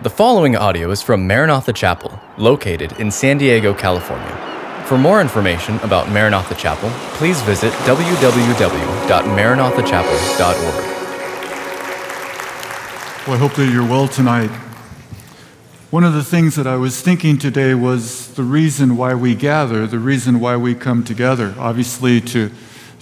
The following audio is from Maranatha Chapel, located in San Diego, California. For more information about Maranatha Chapel, please visit www.maranathachapel.org. Well, I hope that you're well tonight. One of the things that I was thinking today was the reason why we gather, the reason why we come together. Obviously, to,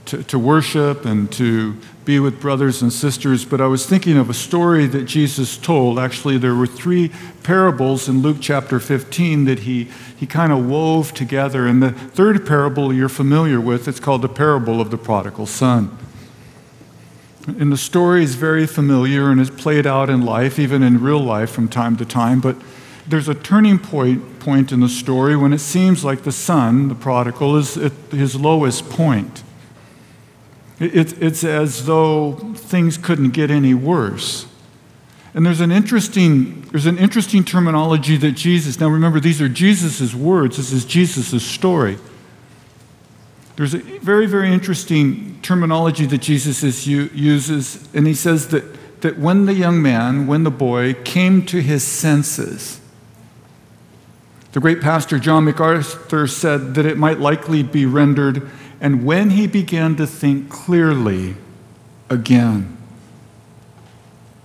to, to worship and to be with brothers and sisters, but I was thinking of a story that Jesus told. Actually, there were three parables in Luke chapter 15 that he, he kind of wove together. And the third parable you're familiar with, it's called the parable of the prodigal son. And the story is very familiar and is played out in life, even in real life from time to time. But there's a turning point, point in the story when it seems like the son, the prodigal, is at his lowest point. It, it's as though things couldn't get any worse. And there's an interesting, there's an interesting terminology that Jesus, now remember, these are Jesus' words, this is Jesus' story. There's a very, very interesting terminology that Jesus is, uses, and he says that, that when the young man, when the boy came to his senses, the great pastor John MacArthur said that it might likely be rendered, and when he began to think clearly again,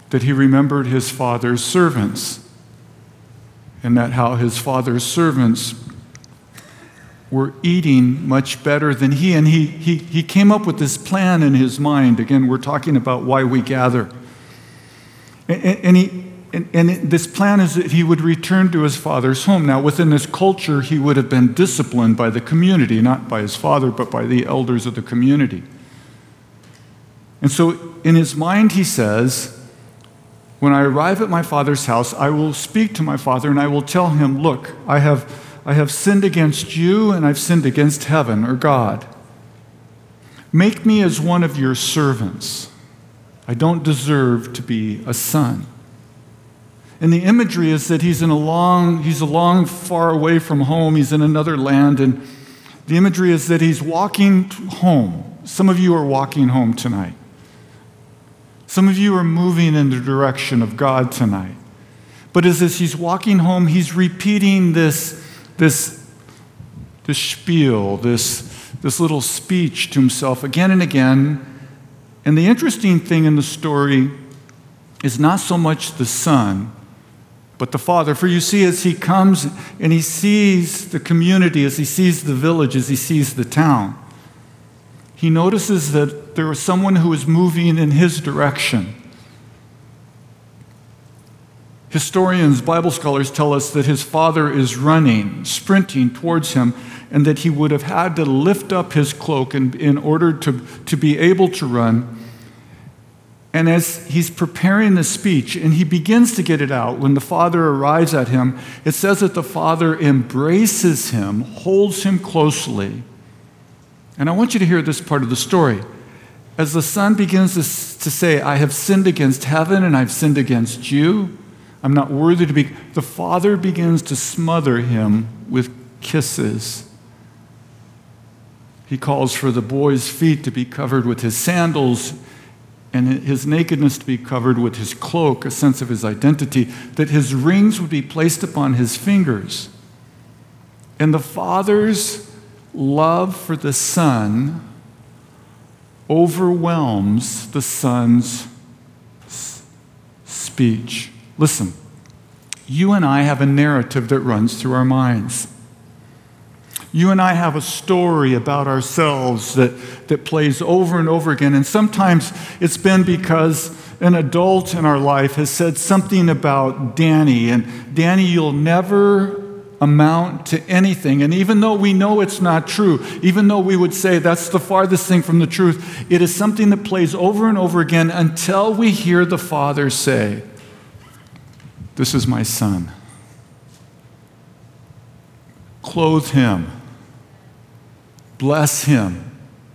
that he remembered his father's servants, and that how his father's servants were eating much better than he. And he, he, he came up with this plan in his mind. Again, we're talking about why we gather. And, and he, and, and, this plan is that he would return to his father's home. Now, within this culture, he would have been disciplined by the community, not by his father, but by the elders of the community. And so, in his mind, he says, When I arrive at my father's house, I will speak to my father and I will tell him, Look, I have I have sinned against you and I've sinned against heaven or God. Make me as one of your servants. I don't deserve to be a son. And the imagery is that he's in a long, he's a long far away from home, he's in another land, and the imagery is that he's walking home. Some of you are walking home tonight. Some of you are moving in the direction of God tonight. But as he's walking home, he's repeating this this, this spiel, this, this little speech to himself again and again. And the interesting thing in the story is not so much the son, but the father. For you see, as he comes and he sees the community, as he sees the village, as he sees the town, he notices that there was someone who was moving in his direction. Historians, Bible scholars tell us that his father is running, sprinting towards him, and that he would have had to lift up his cloak in, in order to, to be able to run. And as he's preparing the speech, and he begins to get it out, when the father arrives at him, it says that the father embraces him, holds him closely. And I want you to hear this part of the story. As the son begins to, to say, I have sinned against heaven and I've sinned against you, I'm not worthy to be. The father begins to smother him with kisses. He calls for the boy's feet to be covered with his sandals and his nakedness to be covered with his cloak, a sense of his identity, that his rings would be placed upon his fingers. And the father's love for the son overwhelms the son's speech. Listen, you and I have a narrative that runs through our minds. You and I have a story about ourselves that, that plays over and over again. And sometimes it's been because an adult in our life has said something about Danny, and Danny, you'll never amount to anything. And even though we know it's not true, even though we would say that's the farthest thing from the truth, it is something that plays over and over again until we hear the Father say, this is my son. Clothe him, bless him,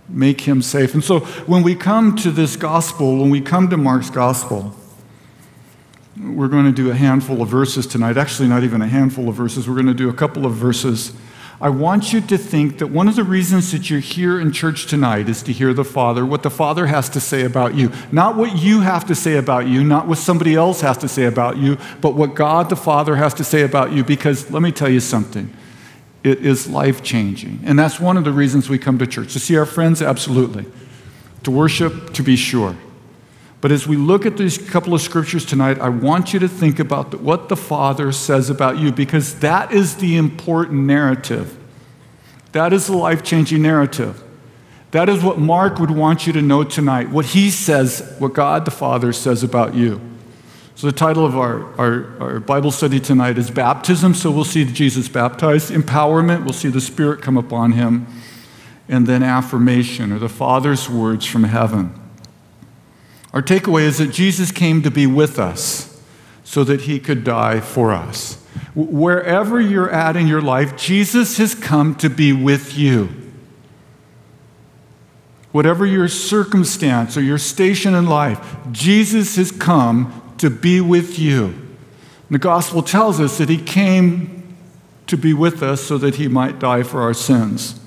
make him safe. And so when we come to this gospel, when we come to Mark's gospel, we're going to do a handful of verses tonight. Actually, not even a handful of verses. We're going to do a couple of verses. I want you to think that one of the reasons that you're here in church tonight is to hear the Father, what the Father has to say about you. Not what you have to say about you, not what somebody else has to say about you, but what God the Father has to say about you. Because let me tell you something it is life changing. And that's one of the reasons we come to church. To see our friends, absolutely. To worship, to be sure. But as we look at these couple of scriptures tonight, I want you to think about what the Father says about you because that is the important narrative. That is the life changing narrative. That is what Mark would want you to know tonight, what he says, what God the Father says about you. So, the title of our, our, our, Bible study tonight is Baptism. So, we'll see Jesus baptized. Empowerment, we'll see the Spirit come upon him. And then affirmation, or the Father's words from heaven. Our takeaway is that Jesus came to be with us so that he could die for us. Wherever you're at in your life, Jesus has come to be with you. Whatever your circumstance or your station in life, Jesus has come to be with you. the gospel tells us that he came to be with us so that he might die for our sins.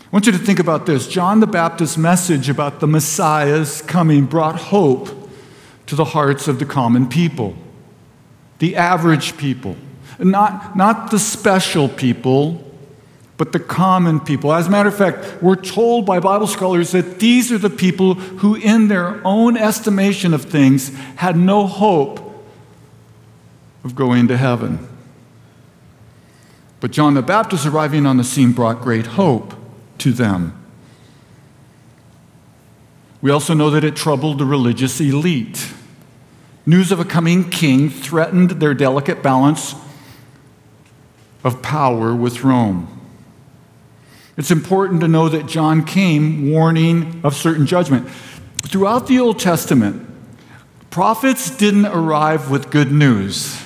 I want you to think about this. John the Baptist's message about the Messiah's coming brought hope to the hearts of the common people, the average people, not, not the special people, but the common people. As a matter of fact, we're told by Bible scholars that these are the people who, in their own estimation of things, had no hope of going to heaven. But John the Baptist arriving on the scene brought great hope to them. We also know that it troubled the religious elite. News of a coming king threatened their delicate balance of power with Rome. It's important to know that John came warning of certain judgment. Throughout the Old Testament, prophets didn't arrive with good news.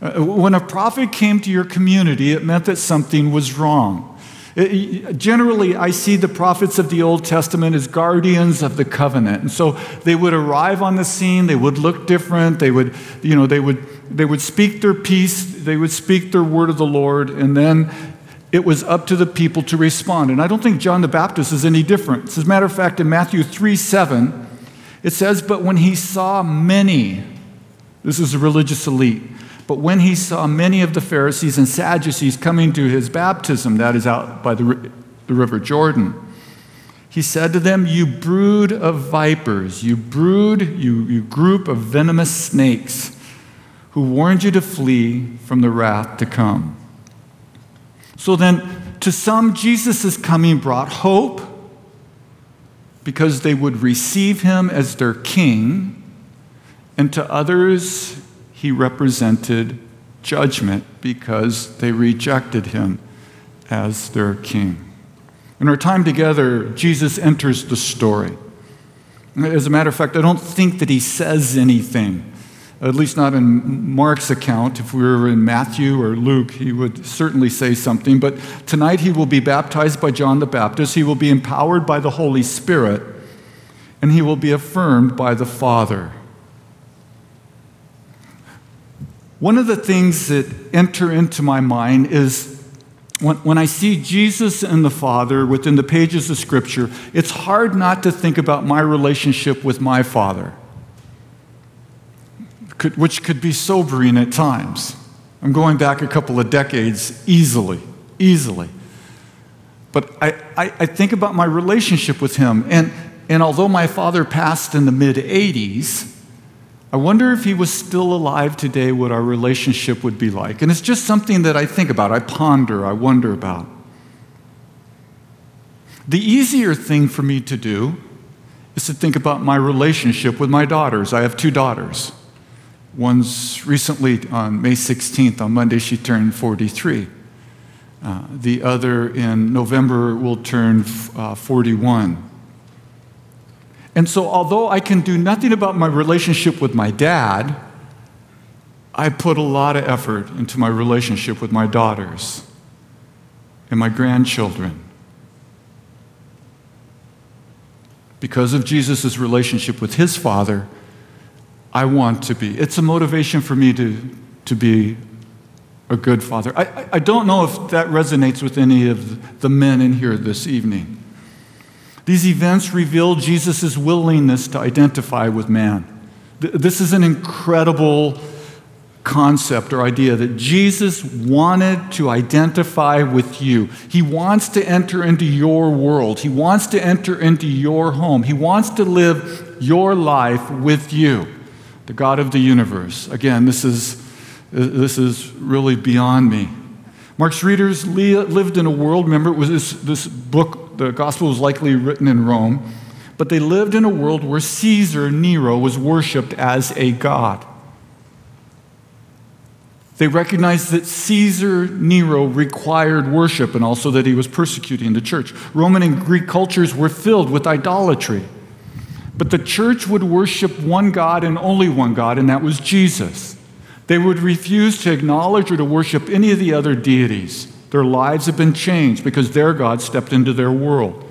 Uh, when a prophet came to your community, it meant that something was wrong. Generally, I see the prophets of the Old Testament as guardians of the covenant. And so they would arrive on the scene, they would look different, they would, you know, they would, they would speak their piece, they would speak their word of the Lord, and then it was up to the people to respond. And I don't think John the Baptist is any different. As a matter of fact, in Matthew 3 7, it says, But when he saw many, this is a religious elite, but when he saw many of the Pharisees and Sadducees coming to his baptism, that is out by the, the river Jordan, he said to them, You brood of vipers, you brood, you, you group of venomous snakes, who warned you to flee from the wrath to come. So then, to some, Jesus' coming brought hope because they would receive him as their king, and to others, he represented judgment because they rejected him as their king. In our time together, Jesus enters the story. As a matter of fact, I don't think that he says anything, at least not in Mark's account. If we were in Matthew or Luke, he would certainly say something. But tonight he will be baptized by John the Baptist, he will be empowered by the Holy Spirit, and he will be affirmed by the Father. One of the things that enter into my mind is when, when I see Jesus and the Father within the pages of Scripture, it's hard not to think about my relationship with my Father, could, which could be sobering at times. I'm going back a couple of decades easily, easily. But I, I, I think about my relationship with him. And, and although my father passed in the mid 80s, I wonder if he was still alive today, what our relationship would be like. And it's just something that I think about, I ponder, I wonder about. The easier thing for me to do is to think about my relationship with my daughters. I have two daughters. One's recently on May 16th, on Monday, she turned 43. Uh, the other in November will turn uh, 41. And so, although I can do nothing about my relationship with my dad, I put a lot of effort into my relationship with my daughters and my grandchildren. Because of Jesus' relationship with his father, I want to be. It's a motivation for me to, to be a good father. I, I don't know if that resonates with any of the men in here this evening. These events reveal Jesus' willingness to identify with man. This is an incredible concept or idea that Jesus wanted to identify with you. He wants to enter into your world, He wants to enter into your home, He wants to live your life with you, the God of the universe. Again, this is, this is really beyond me. Mark's readers lived in a world, remember, it was this, this book, the gospel was likely written in Rome, but they lived in a world where Caesar Nero was worshiped as a god. They recognized that Caesar Nero required worship and also that he was persecuting the church. Roman and Greek cultures were filled with idolatry. But the church would worship one God and only one God, and that was Jesus. They would refuse to acknowledge or to worship any of the other deities. Their lives have been changed because their God stepped into their world.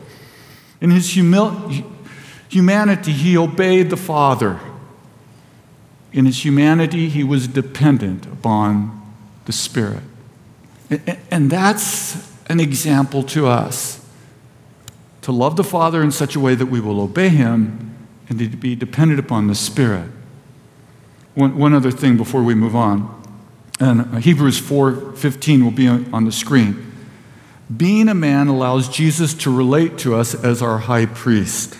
In his humil- humanity, he obeyed the Father. In his humanity, he was dependent upon the Spirit. And that's an example to us to love the Father in such a way that we will obey him and to be dependent upon the Spirit. One, one other thing before we move on, and Hebrews 4:15 will be on the screen. Being a man allows Jesus to relate to us as our high priest.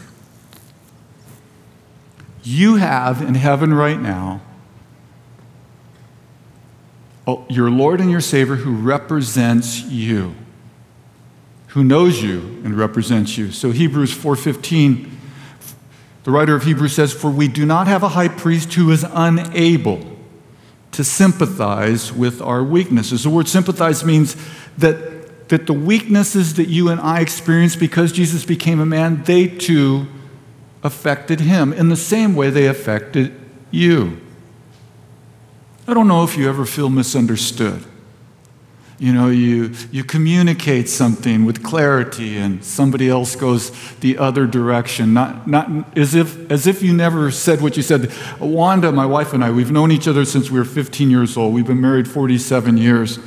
You have in heaven right now oh, your Lord and your Savior who represents you, who knows you and represents you. So Hebrews 4:15 the writer of Hebrews says, For we do not have a high priest who is unable to sympathize with our weaknesses. The word sympathize means that, that the weaknesses that you and I experience because Jesus became a man, they too affected him in the same way they affected you. I don't know if you ever feel misunderstood. You know, you, you communicate something with clarity and somebody else goes the other direction, not, not as, if, as if you never said what you said. Wanda, my wife, and I, we've known each other since we were 15 years old. We've been married 47 years.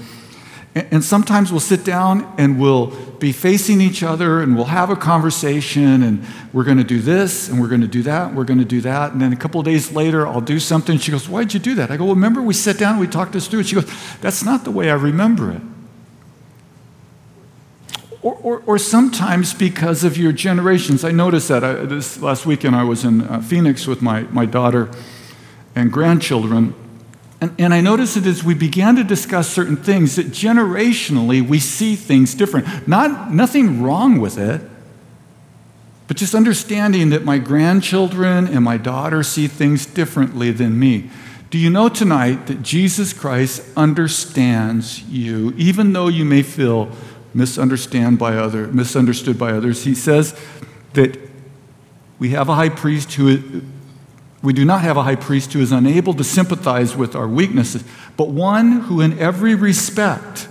And, and sometimes we'll sit down and we'll be facing each other and we'll have a conversation and we're going to do this and we're going to do that and we're going to do that. And then a couple days later, I'll do something. She goes, Why'd you do that? I go, Well, remember we sat down and we talked this through? She goes, That's not the way I remember it. Or, or, or, sometimes because of your generations. I noticed that I, this last weekend I was in uh, Phoenix with my, my daughter and grandchildren. And, and I noticed that as we began to discuss certain things, that generationally we see things different. Not, nothing wrong with it, but just understanding that my grandchildren and my daughter see things differently than me. Do you know tonight that Jesus Christ understands you, even though you may feel misunderstand by other, misunderstood by others. He says that we have a high priest who we do not have a high priest who is unable to sympathize with our weaknesses, but one who in every respect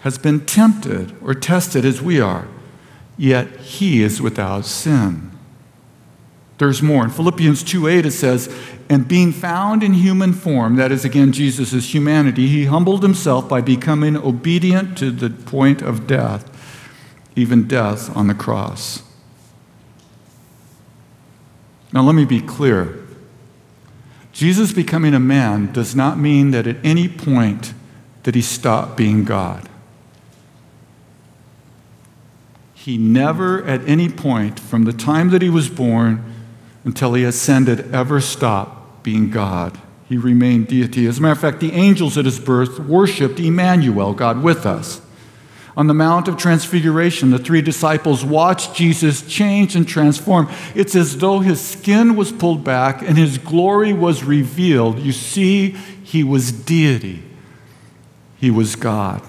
has been tempted or tested as we are, yet he is without sin. There's more. In Philippians 2 8, it says, And being found in human form, that is again Jesus' humanity, he humbled himself by becoming obedient to the point of death, even death on the cross. Now, let me be clear. Jesus becoming a man does not mean that at any point that he stopped being God. He never, at any point, from the time that he was born until he ascended, ever stopped being God. He remained deity. As a matter of fact, the angels at his birth worshiped Emmanuel, God with us. On the Mount of Transfiguration, the three disciples watched Jesus change and transform. It's as though his skin was pulled back and his glory was revealed. You see, he was deity, he was God.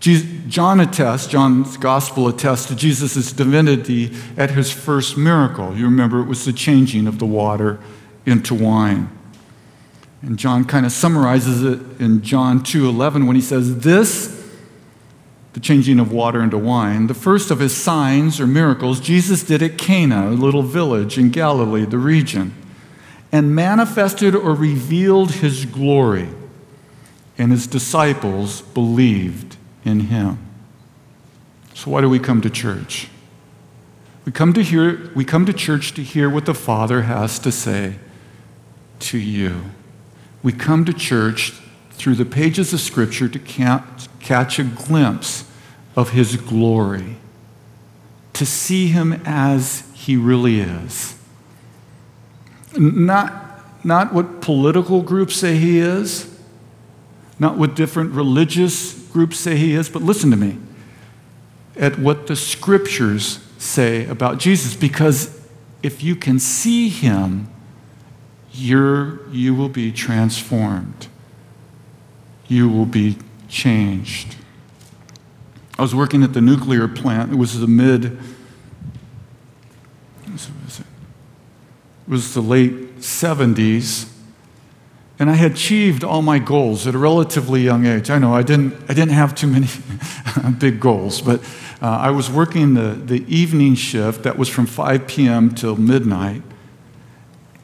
John attests, John's gospel attests to Jesus' divinity at his first miracle. You remember it was the changing of the water into wine. And John kind of summarizes it in John 2:11 when he says, "This the changing of water into wine, the first of his signs or miracles Jesus did at Cana, a little village in Galilee, the region, and manifested or revealed his glory." and his disciples believed in him. So, why do we come to church? We come to, hear, we come to church to hear what the Father has to say to you. We come to church through the pages of Scripture to catch a glimpse of His glory, to see Him as He really is. Not, not what political groups say He is, not what different religious groups say He is, but listen to me at what the Scriptures say about Jesus, because if you can see Him, you're, you will be transformed you will be changed. I was working at the nuclear plant. It was the mid, it was the late 70s. And I had achieved all my goals at a relatively young age. I know I didn't, I didn't have too many big goals, but uh, I was working the, the evening shift that was from 5 p.m. till midnight.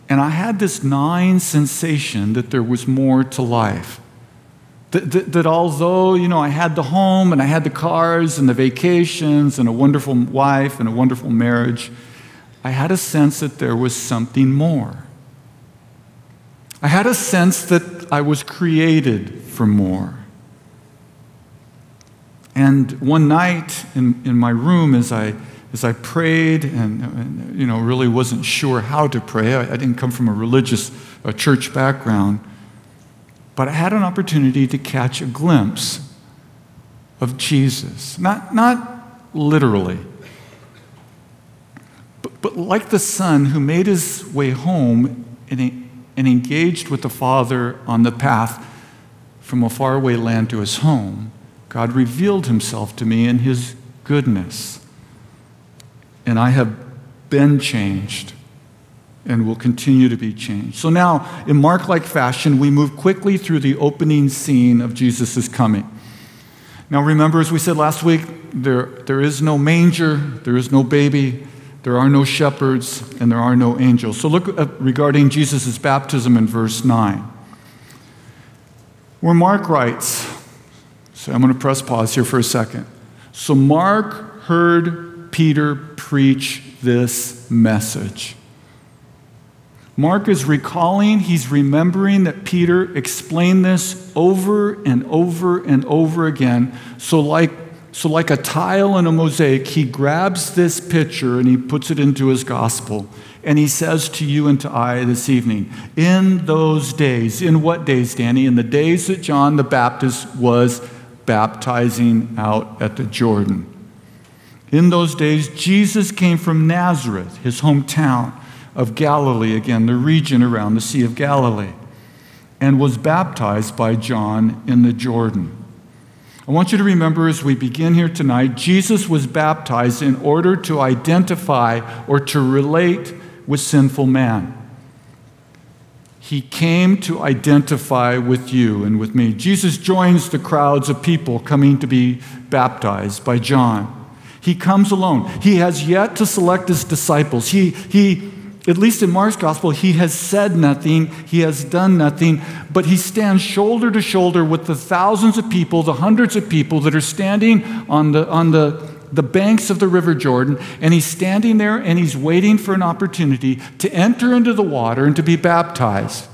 And I had this gnawing sensation that there was more to life. That, that, that, although, you know, I had the home and I had the cars and the vacations and a wonderful wife and a wonderful marriage, I had a sense that there was something more. I had a sense that I was created for more. And one night in, in my room, as I, as I prayed and, and you know, really wasn't sure how to pray, I, I didn't come from a religious a church background. But I had an opportunity to catch a glimpse of Jesus. Not, not literally, but, but like the son who made his way home and, and engaged with the Father on the path from a faraway land to his home, God revealed himself to me in his goodness. And I have been changed and will continue to be changed. So now, in Mark like fashion, we move quickly through the opening scene of Jesus' coming. Now, remember, as we said last week, there, there is no manger, there is no baby, there are no shepherds, and there are no angels. So look at, regarding Jesus' baptism in verse 9. Where Mark writes, so I'm going to press pause here for a second. So Mark heard Peter preach this message. Mark is recalling, he's remembering that Peter explained this over and over and over again. So, like, so, like a tile in a mosaic, he grabs this picture and he puts it into his gospel. And he says to you and to I this evening, in those days, in what days, Danny? In the days that John the Baptist was baptizing out at the Jordan. In those days, Jesus came from Nazareth, his hometown of Galilee, again, the region around the Sea of Galilee, and was baptized by John in the Jordan. I want you to remember as we begin here tonight, Jesus was baptized in order to identify or to relate with sinful man. He came to identify with you and with me. Jesus joins the crowds of people coming to be baptized by John. He comes alone. He has yet to select his disciples. He, he at least in Mark's gospel, he has said nothing, he has done nothing, but he stands shoulder to shoulder with the thousands of people, the hundreds of people that are standing on the, on the, the banks of the River Jordan, and he's standing there and he's waiting for an opportunity to enter into the water and to be baptized.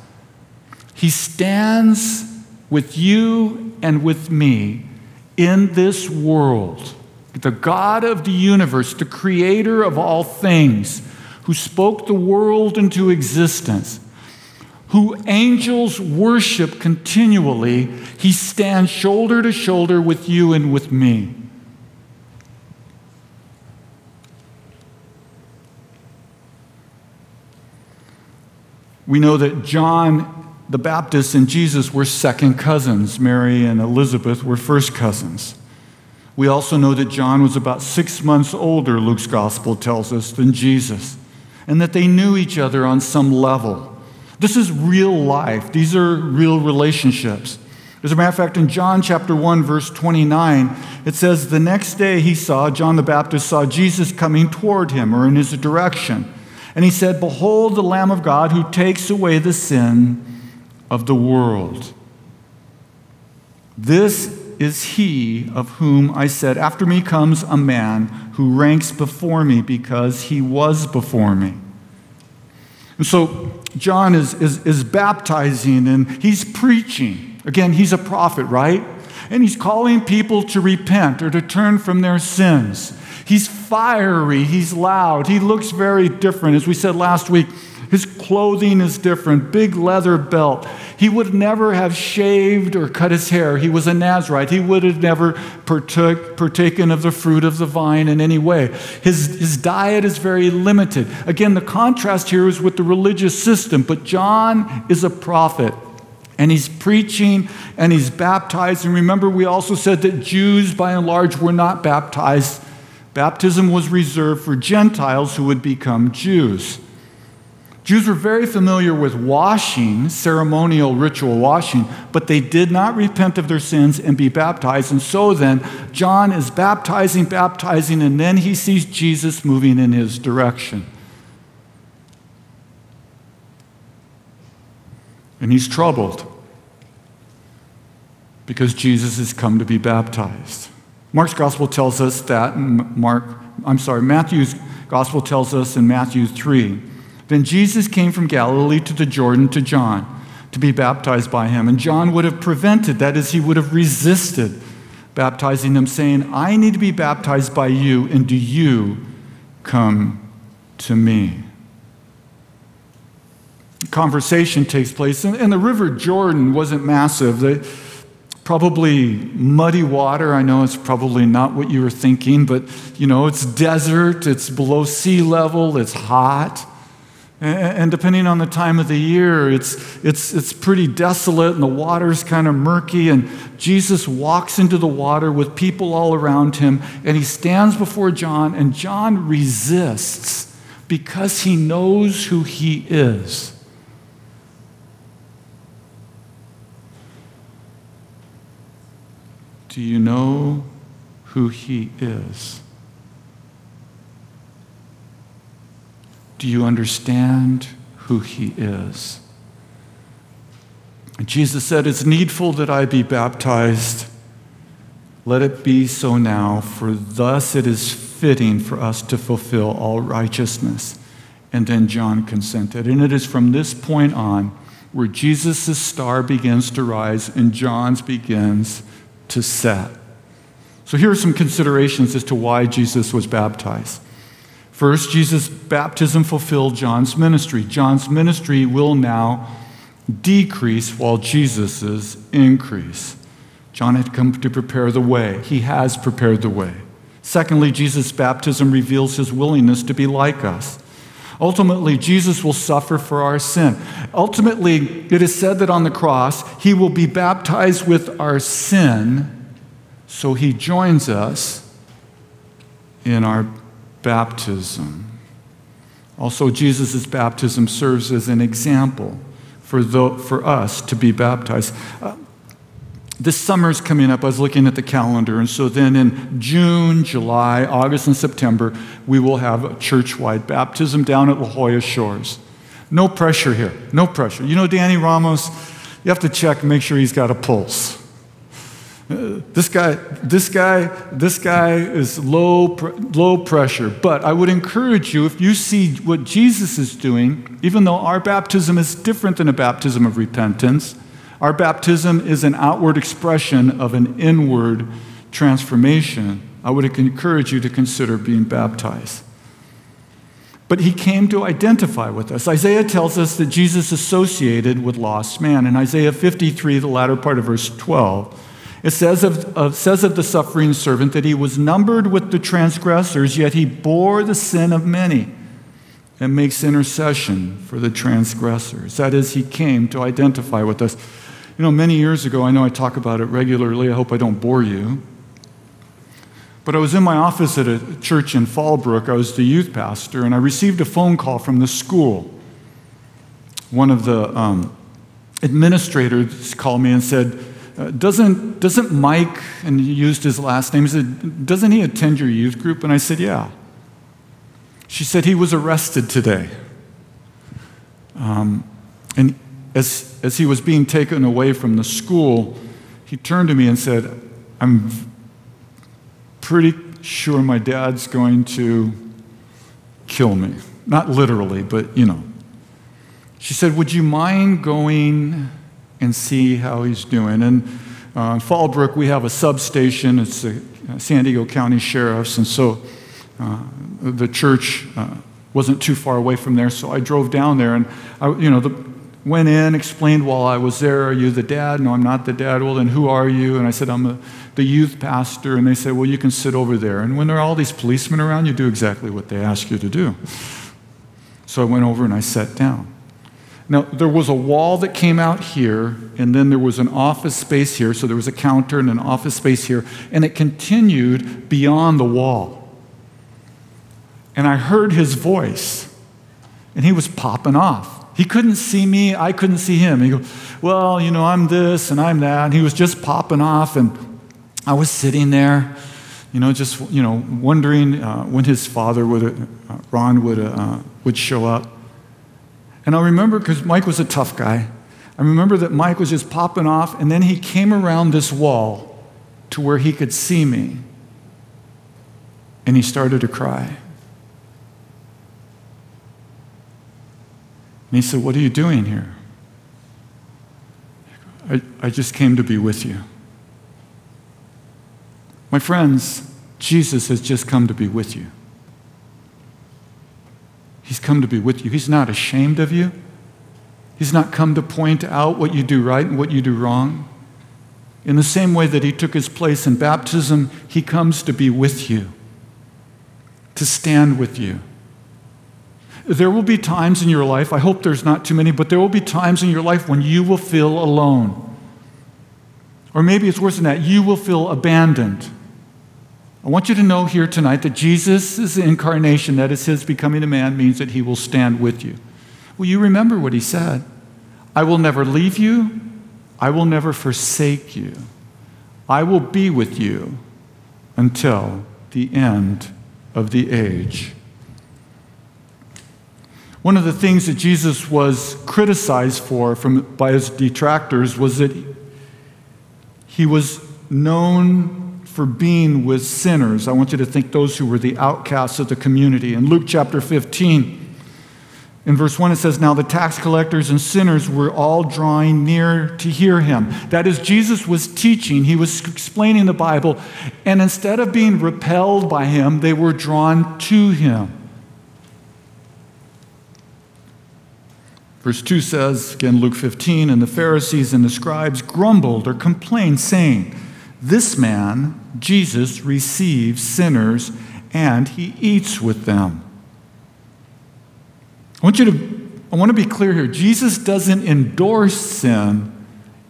He stands with you and with me in this world. The God of the universe, the creator of all things who spoke the world into existence, who angels worship continually, he stands shoulder to shoulder with you and with me. We know that John the Baptist and Jesus were second cousins. Mary and Elizabeth were first cousins. We also know that John was about six months older, Luke's gospel tells us, than Jesus and that they knew each other on some level. This is real life, these are real relationships. As a matter of fact, in John chapter 1, verse 29, it says, The next day he saw, John the Baptist saw Jesus coming toward him or in his direction. And he said, Behold the Lamb of God who takes away the sin of the world. This is he of whom I said, After me comes a man who ranks before me because he was before me. And so John is, is, is baptizing and he's preaching. Again, he's a prophet, right? And he's calling people to repent or to turn from their sins. He's fiery, he's loud, he looks very different. As we said last week, his clothing is different, big leather belt. He would never have shaved or cut his hair. He was a Nazarite. He would have never partook, partaken of the fruit of the vine in any way. His, his diet is very limited. Again, the contrast here is with the religious system, but John is a prophet. And he's preaching and he's baptized. And remember, we also said that Jews, by and large, were not baptized. Baptism was reserved for Gentiles who would become Jews. Jews were very familiar with washing, ceremonial ritual washing, but they did not repent of their sins and be baptized. And so then, John is baptizing, baptizing, and then he sees Jesus moving in his direction. And he's troubled because Jesus has come to be baptized. Mark's gospel tells us that, Mark, I'm sorry, Matthew's gospel tells us in Matthew 3 then Jesus came from Galilee to the Jordan to John to be baptized by him. And John would have prevented, that is, he would have resisted baptizing him, saying, I need to be baptized by you, and do you come to me? Conversation takes place, and the River Jordan wasn't massive. They, probably muddy water. I know it's probably not what you were thinking, but you know, it's desert, it's below sea level, it's hot. And depending on the time of the year, it's, it's, it's pretty desolate and the water's kind of murky. And Jesus walks into the water with people all around him and he stands before John, and John resists because he knows who he is. Do you know who he is? Do you understand who he is? Jesus said, It's needful that I be baptized. Let it be so now, for thus it is fitting for us to fulfill all righteousness. And then John consented. And it is from this point on where Jesus' star begins to rise and John's begins to set. So here are some considerations as to why Jesus was baptized. First, Jesus' baptism fulfilled John's ministry. John's ministry will now decrease while Jesus's increase. John had come to prepare the way. He has prepared the way. Secondly, Jesus' baptism reveals his willingness to be like us. Ultimately, Jesus will suffer for our sin. Ultimately, it is said that on the cross, he will be baptized with our sin, so he joins us in our baptism. Also, Jesus' baptism serves as an example for, the, for us to be baptized. Uh, this summer's coming up. I was looking at the calendar, and so then in June, July, August, and September, we will have a church wide baptism down at La Jolla Shores. No pressure here, no pressure. You know, Danny Ramos, you have to check make sure he's got a pulse this guy, this guy, this guy is low, low pressure. But I would encourage you, if you see what Jesus is doing, even though our baptism is different than a baptism of repentance, our baptism is an outward expression of an inward transformation. I would encourage you to consider being baptized. But he came to identify with us. Isaiah tells us that Jesus associated with lost man. In Isaiah 53, the latter part of verse 12, it says of, uh, says of the suffering servant that he was numbered with the transgressors, yet he bore the sin of many and makes intercession for the transgressors. That is, he came to identify with us. You know, many years ago, I know I talk about it regularly, I hope I don't bore you. But I was in my office at a church in Fallbrook. I was the youth pastor, and I received a phone call from the school. One of the um, administrators called me and said, uh, doesn't, doesn't Mike, and he used his last name, he said, doesn't he attend your youth group? And I said, yeah. She said, he was arrested today. Um, and as, as he was being taken away from the school, he turned to me and said, I'm pretty sure my dad's going to kill me. Not literally, but you know. She said, Would you mind going and see how he's doing? And uh, in Fallbrook, we have a substation. It's the San Diego County Sheriff's. And so uh, the church uh, wasn't too far away from there. So I drove down there and, I, you know, the, went in, explained while I was there, Are you the dad? No, I'm not the dad. Well, then who are you? And I said, I'm a, the youth pastor. And they said, Well, you can sit over there. And when there are all these policemen around, you do exactly what they ask you to do. So I went over and I sat down. Now, there was a wall that came out here, and then there was an office space here. So there was a counter and an office space here, and it continued beyond the wall. And I heard his voice, and he was popping off. He couldn't see me, I couldn't see him. He go, Well, you know, I'm this and I'm that. And he was just popping off, and I was sitting there, you know, just, you know, wondering uh, when his father would, uh, Ron would, uh, would show up. And I remember, because Mike was a tough guy, I remember that Mike was just popping off, and then he came around this wall to where he could see me. And he started to cry. And he said, What are you doing here? I, I just came to be with you. My friends, Jesus has just come to be with you. He's come to be with you. He's not ashamed of you. He's not come to point out what you do right and what you do wrong. In the same way that He took His place in baptism, He comes to be with you, to stand with you. There will be times in your life, I hope there's not too many, but there will be times in your life when you will feel alone. Or maybe it's worse than that, you will feel abandoned. I want you to know here tonight that Jesus' incarnation, that is his becoming a man, means that he will stand with you. Will you remember what he said? I will never leave you, I will never forsake you. I will be with you until the end of the age. One of the things that Jesus was criticized for from, by his detractors was that he was known for being with sinners. I want you to think those who were the outcasts of the community. In Luke chapter 15, in verse 1, it says, Now the tax collectors and sinners were all drawing near to hear him. That is, Jesus was teaching, he was explaining the Bible, and instead of being repelled by him, they were drawn to him. Verse 2 says, again, Luke 15, and the Pharisees and the scribes grumbled or complained, saying, This man Jesus receives sinners and he eats with them. I want you to I want to be clear here. Jesus doesn't endorse sin,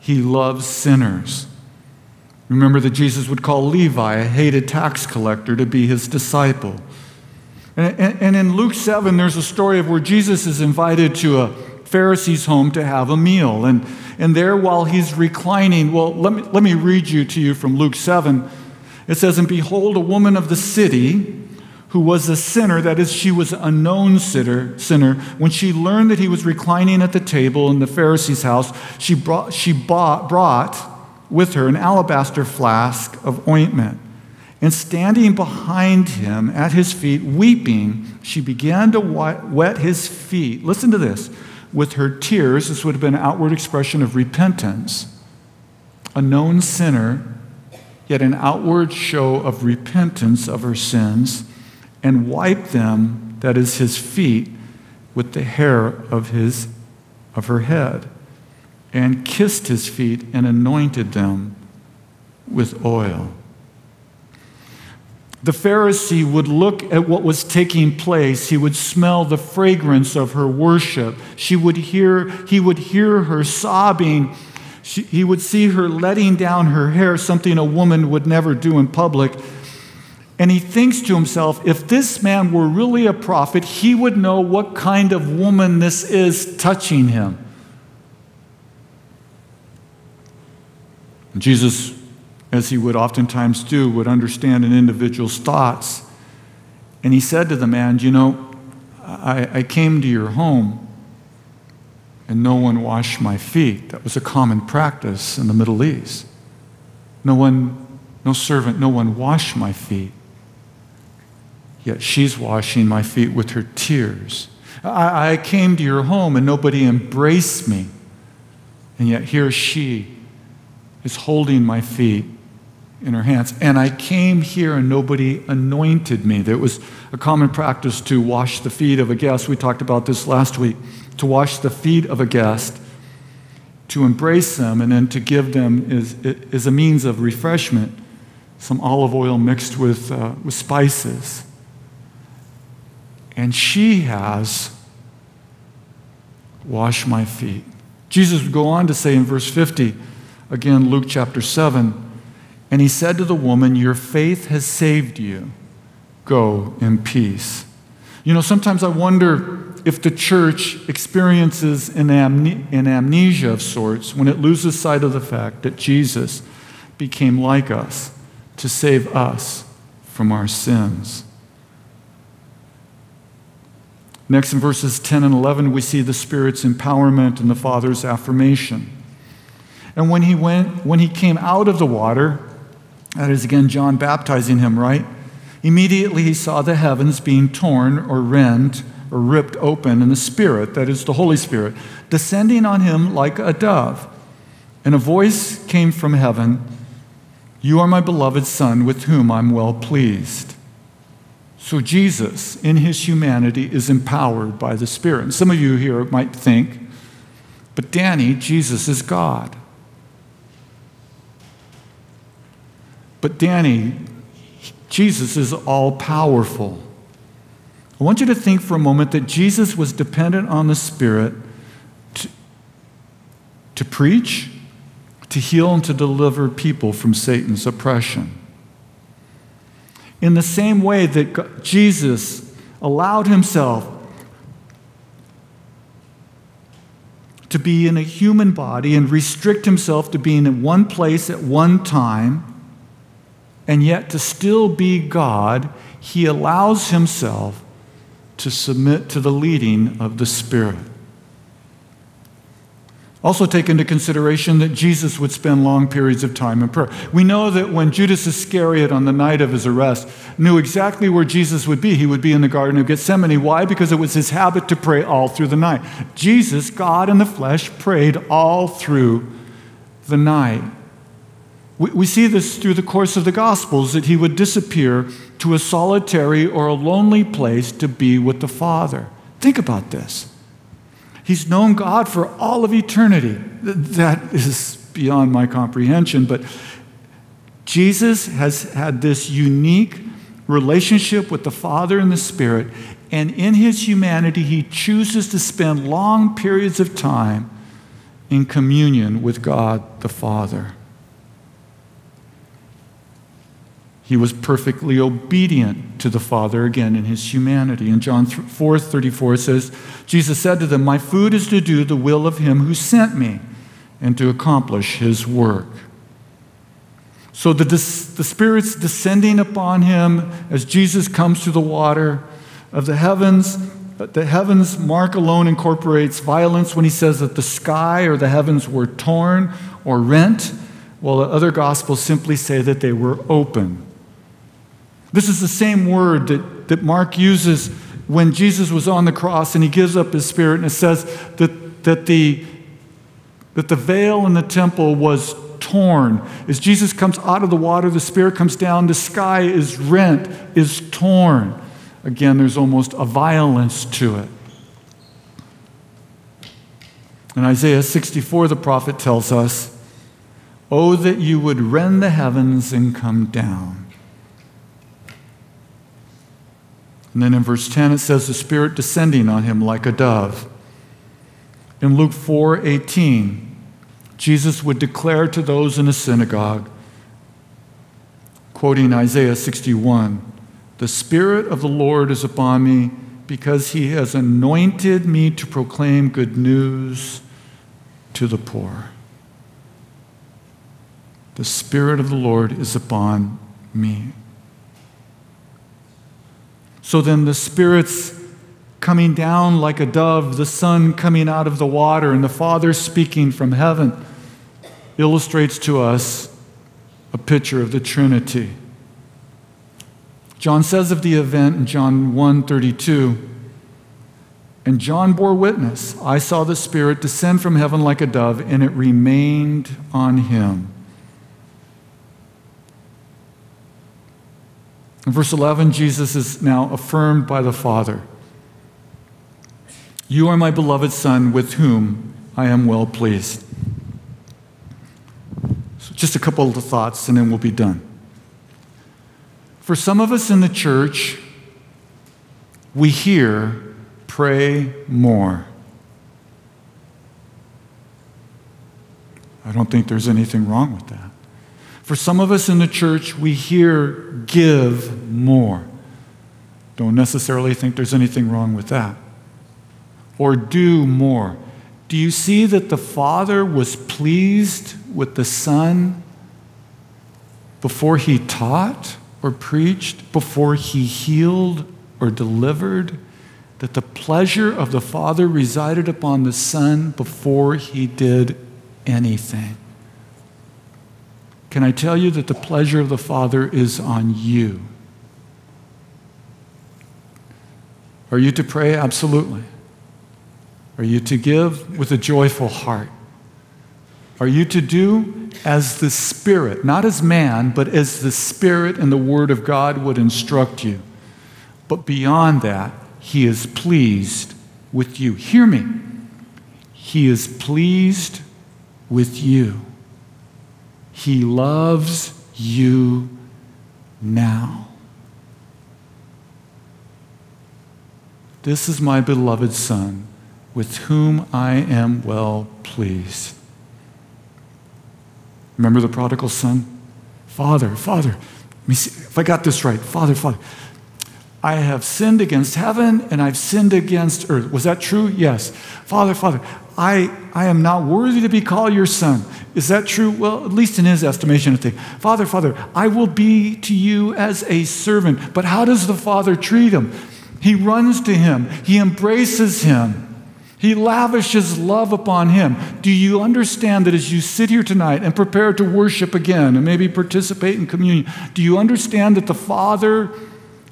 he loves sinners. Remember that Jesus would call Levi, a hated tax collector, to be his disciple. And, in Luke 7, there's a story of where Jesus is invited to a Pharisee's home to have a meal. And, and there, while he's reclining, well, let me, let me read you to you from Luke 7 it says, And behold, a woman of the city who was a sinner, that is, she was a known sinner, sinner, when she learned that he was reclining at the table in the Pharisee's house, she brought, she bought, brought with her an alabaster flask of ointment. And standing behind him at his feet, weeping, she began to wet his feet. Listen to this with her tears. This would have been an outward expression of repentance. A known sinner yet an outward show of repentance of her sins, and wiped them, that is his feet, with the hair of, his, of her head, and kissed his feet and anointed them with oil. The Pharisee would look at what was taking place. He would smell the fragrance of her worship. She would hear, he would hear her sobbing she, he would see her letting down her hair, something a woman would never do in public. And he thinks to himself, if this man were really a prophet, he would know what kind of woman this is touching him. Jesus, as he would oftentimes do, would understand an individual's thoughts. And he said to the man, You know, I, I came to your home and no one washed my feet. That was a common practice in the Middle East. No one, no servant, no one washed my feet. Yet she's washing my feet with her tears. I, I came to your home and nobody embraced me. And yet here she is holding my feet in her hands. And I came here and nobody anointed me. There was a common practice to wash the feet of a guest. We talked about this last week. To wash the feet of a guest, to embrace them, and then to give them is, is a means of refreshment, some olive oil mixed with, uh, with spices. And she has washed my feet. Jesus would go on to say in verse 50, again, Luke chapter 7, and he said to the woman, Your faith has saved you. Go in peace. You know, sometimes I wonder if the church experiences an, amne- an amnesia of sorts when it loses sight of the fact that Jesus became like us to save us from our sins. Next, in verses 10 and 11, we see the Spirit's empowerment and the Father's affirmation. And when he went, when he came out of the water, that is again John baptizing him, right? Immediately he saw the heavens being torn or rent or ripped open, and the Spirit, that is the Holy Spirit, descending on him like a dove. And a voice came from heaven You are my beloved Son, with whom I'm well pleased. So Jesus, in his humanity, is empowered by the Spirit. And some of you here might think, but Danny, Jesus is God. But Danny, Jesus is all powerful. I want you to think for a moment that Jesus was dependent on the Spirit to, to preach, to heal, and to deliver people from Satan's oppression. In the same way that Jesus allowed himself to be in a human body and restrict himself to being in one place at one time, and yet to still be God, he allows himself to submit to the leading of the Spirit. Also, take into consideration that Jesus would spend long periods of time in prayer. We know that when Judas Iscariot, on the night of his arrest, knew exactly where Jesus would be, he would be in the Garden of Gethsemane. Why? Because it was his habit to pray all through the night. Jesus, God in the flesh, prayed all through the night. We, we see this through the course of the Gospels that he would disappear to a solitary or a lonely place to be with the Father. Think about this. He's known God for all of eternity. That is beyond my comprehension, but Jesus has had this unique relationship with the Father and the Spirit, and in his humanity, he chooses to spend long periods of time in communion with God the Father. He was perfectly obedient to the Father again in his humanity. In John 4 34, says, Jesus said to them, My food is to do the will of him who sent me and to accomplish his work. So the, the Spirit's descending upon him as Jesus comes through the water of the heavens. The heavens, Mark alone incorporates violence when he says that the sky or the heavens were torn or rent, while the other gospels simply say that they were open. This is the same word that, that Mark uses when Jesus was on the cross and he gives up his spirit, and it says that, that, the, that the veil in the temple was torn. As Jesus comes out of the water, the spirit comes down, the sky is rent, is torn. Again, there's almost a violence to it. In Isaiah 64, the prophet tells us, Oh, that you would rend the heavens and come down And then in verse 10, it says, the Spirit descending on him like a dove. In Luke 4 18, Jesus would declare to those in the synagogue, quoting Isaiah 61, The Spirit of the Lord is upon me because he has anointed me to proclaim good news to the poor. The Spirit of the Lord is upon me. So then the Spirit's coming down like a dove, the Son coming out of the water, and the Father speaking from heaven illustrates to us a picture of the Trinity. John says of the event in John 1:32, and John bore witness, I saw the Spirit descend from heaven like a dove, and it remained on him. In verse 11, Jesus is now affirmed by the Father. You are my beloved Son, with whom I am well pleased. So just a couple of thoughts, and then we'll be done. For some of us in the church, we hear, pray more. I don't think there's anything wrong with that. For some of us in the church, we hear give more. Don't necessarily think there's anything wrong with that. Or do more. Do you see that the Father was pleased with the Son before he taught or preached, before he healed or delivered? That the pleasure of the Father resided upon the Son before he did anything. Can I tell you that the pleasure of the Father is on you? Are you to pray? Absolutely. Are you to give with a joyful heart? Are you to do as the Spirit, not as man, but as the Spirit and the Word of God would instruct you? But beyond that, He is pleased with you. Hear me. He is pleased with you. He loves you now. This is my beloved Son, with whom I am well pleased. Remember the prodigal son? Father, Father, let me see if I got this right. Father, Father, I have sinned against heaven and I've sinned against earth. Was that true? Yes. Father, Father, I, I am not worthy to be called your son. Is that true? Well, at least in his estimation, I think. Father, Father, I will be to you as a servant. But how does the father treat him? He runs to him, he embraces him. He lavishes love upon him. Do you understand that as you sit here tonight and prepare to worship again and maybe participate in communion, do you understand that the Father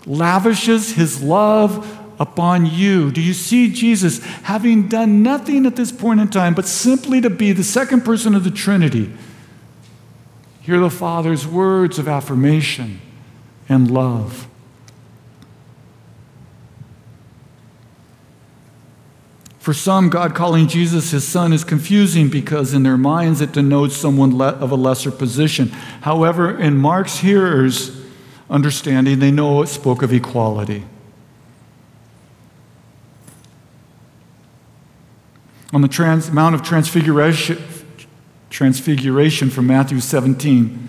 lavishes his love upon you. Do you see Jesus having done nothing at this point in time but simply to be the second person of the Trinity? Hear the Father's words of affirmation and love. For some, God calling Jesus his son is confusing because in their minds it denotes someone of a lesser position. However, in Mark's hearers' understanding, they know it spoke of equality. On the trans, Mount of Transfiguration, Transfiguration from Matthew 17,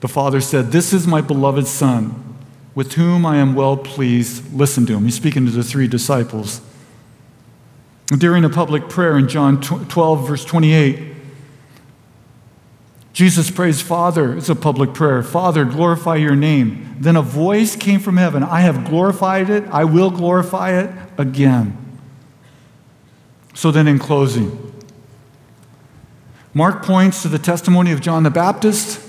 the Father said, This is my beloved Son, with whom I am well pleased. Listen to him. He's speaking to the three disciples. During a public prayer in John 12, verse 28, Jesus prays, Father, it's a public prayer, Father, glorify your name. Then a voice came from heaven I have glorified it, I will glorify it again. So then, in closing, Mark points to the testimony of John the Baptist.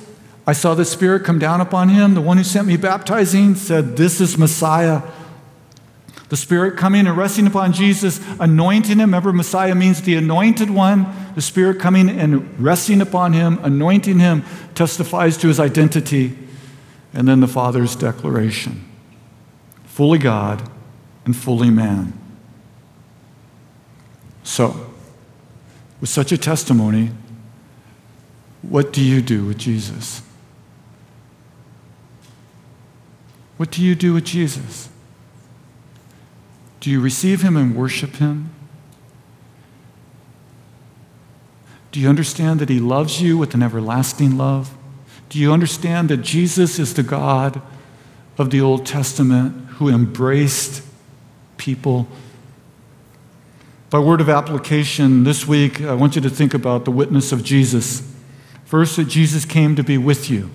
I saw the Spirit come down upon him. The one who sent me baptizing said, This is Messiah. The Spirit coming and resting upon Jesus, anointing him. Remember, Messiah means the anointed one. The Spirit coming and resting upon him, anointing him, testifies to his identity. And then the Father's declaration fully God and fully man. So, with such a testimony, what do you do with Jesus? What do you do with Jesus? Do you receive him and worship him? Do you understand that he loves you with an everlasting love? Do you understand that Jesus is the God of the Old Testament who embraced people by word of application, this week, I want you to think about the witness of Jesus. First, that Jesus came to be with you.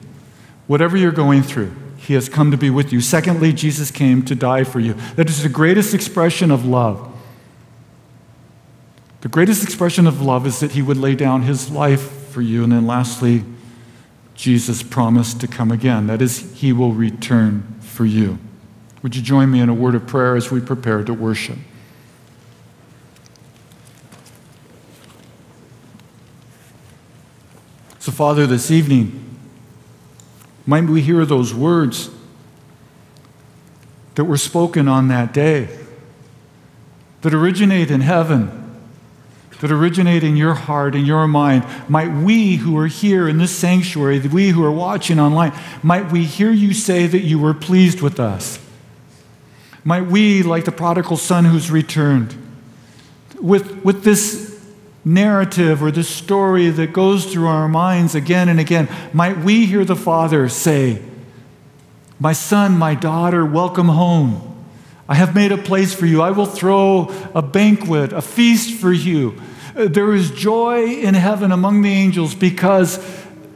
Whatever you're going through, he has come to be with you. Secondly, Jesus came to die for you. That is the greatest expression of love. The greatest expression of love is that he would lay down his life for you. And then lastly, Jesus promised to come again. That is, he will return for you. Would you join me in a word of prayer as we prepare to worship? So, Father, this evening, might we hear those words that were spoken on that day, that originate in heaven that originate in your heart and your mind, might we who are here in this sanctuary, we who are watching online, might we hear you say that you were pleased with us. Might we, like the prodigal son who's returned, with, with this narrative or this story that goes through our minds again and again, might we hear the Father say, My son, my daughter, welcome home. I have made a place for you. I will throw a banquet, a feast for you. Uh, there is joy in heaven among the angels because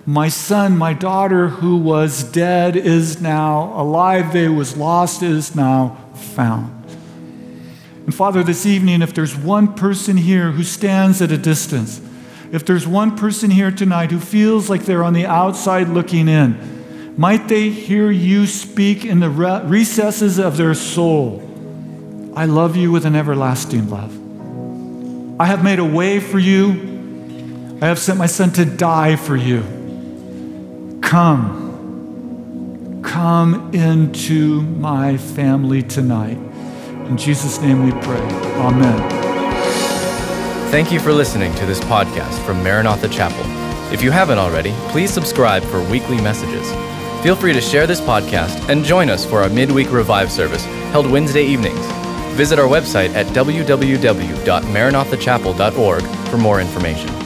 my son, my daughter, who was dead, is now alive. They was lost, is now found. And Father, this evening, if there's one person here who stands at a distance, if there's one person here tonight who feels like they're on the outside looking in, might they hear you speak in the recesses of their soul? I love you with an everlasting love. I have made a way for you. I have sent my son to die for you. Come. Come into my family tonight. In Jesus' name we pray. Amen. Thank you for listening to this podcast from Maranatha Chapel. If you haven't already, please subscribe for weekly messages. Feel free to share this podcast and join us for our midweek revive service held Wednesday evenings. Visit our website at www.maranathachapel.org for more information.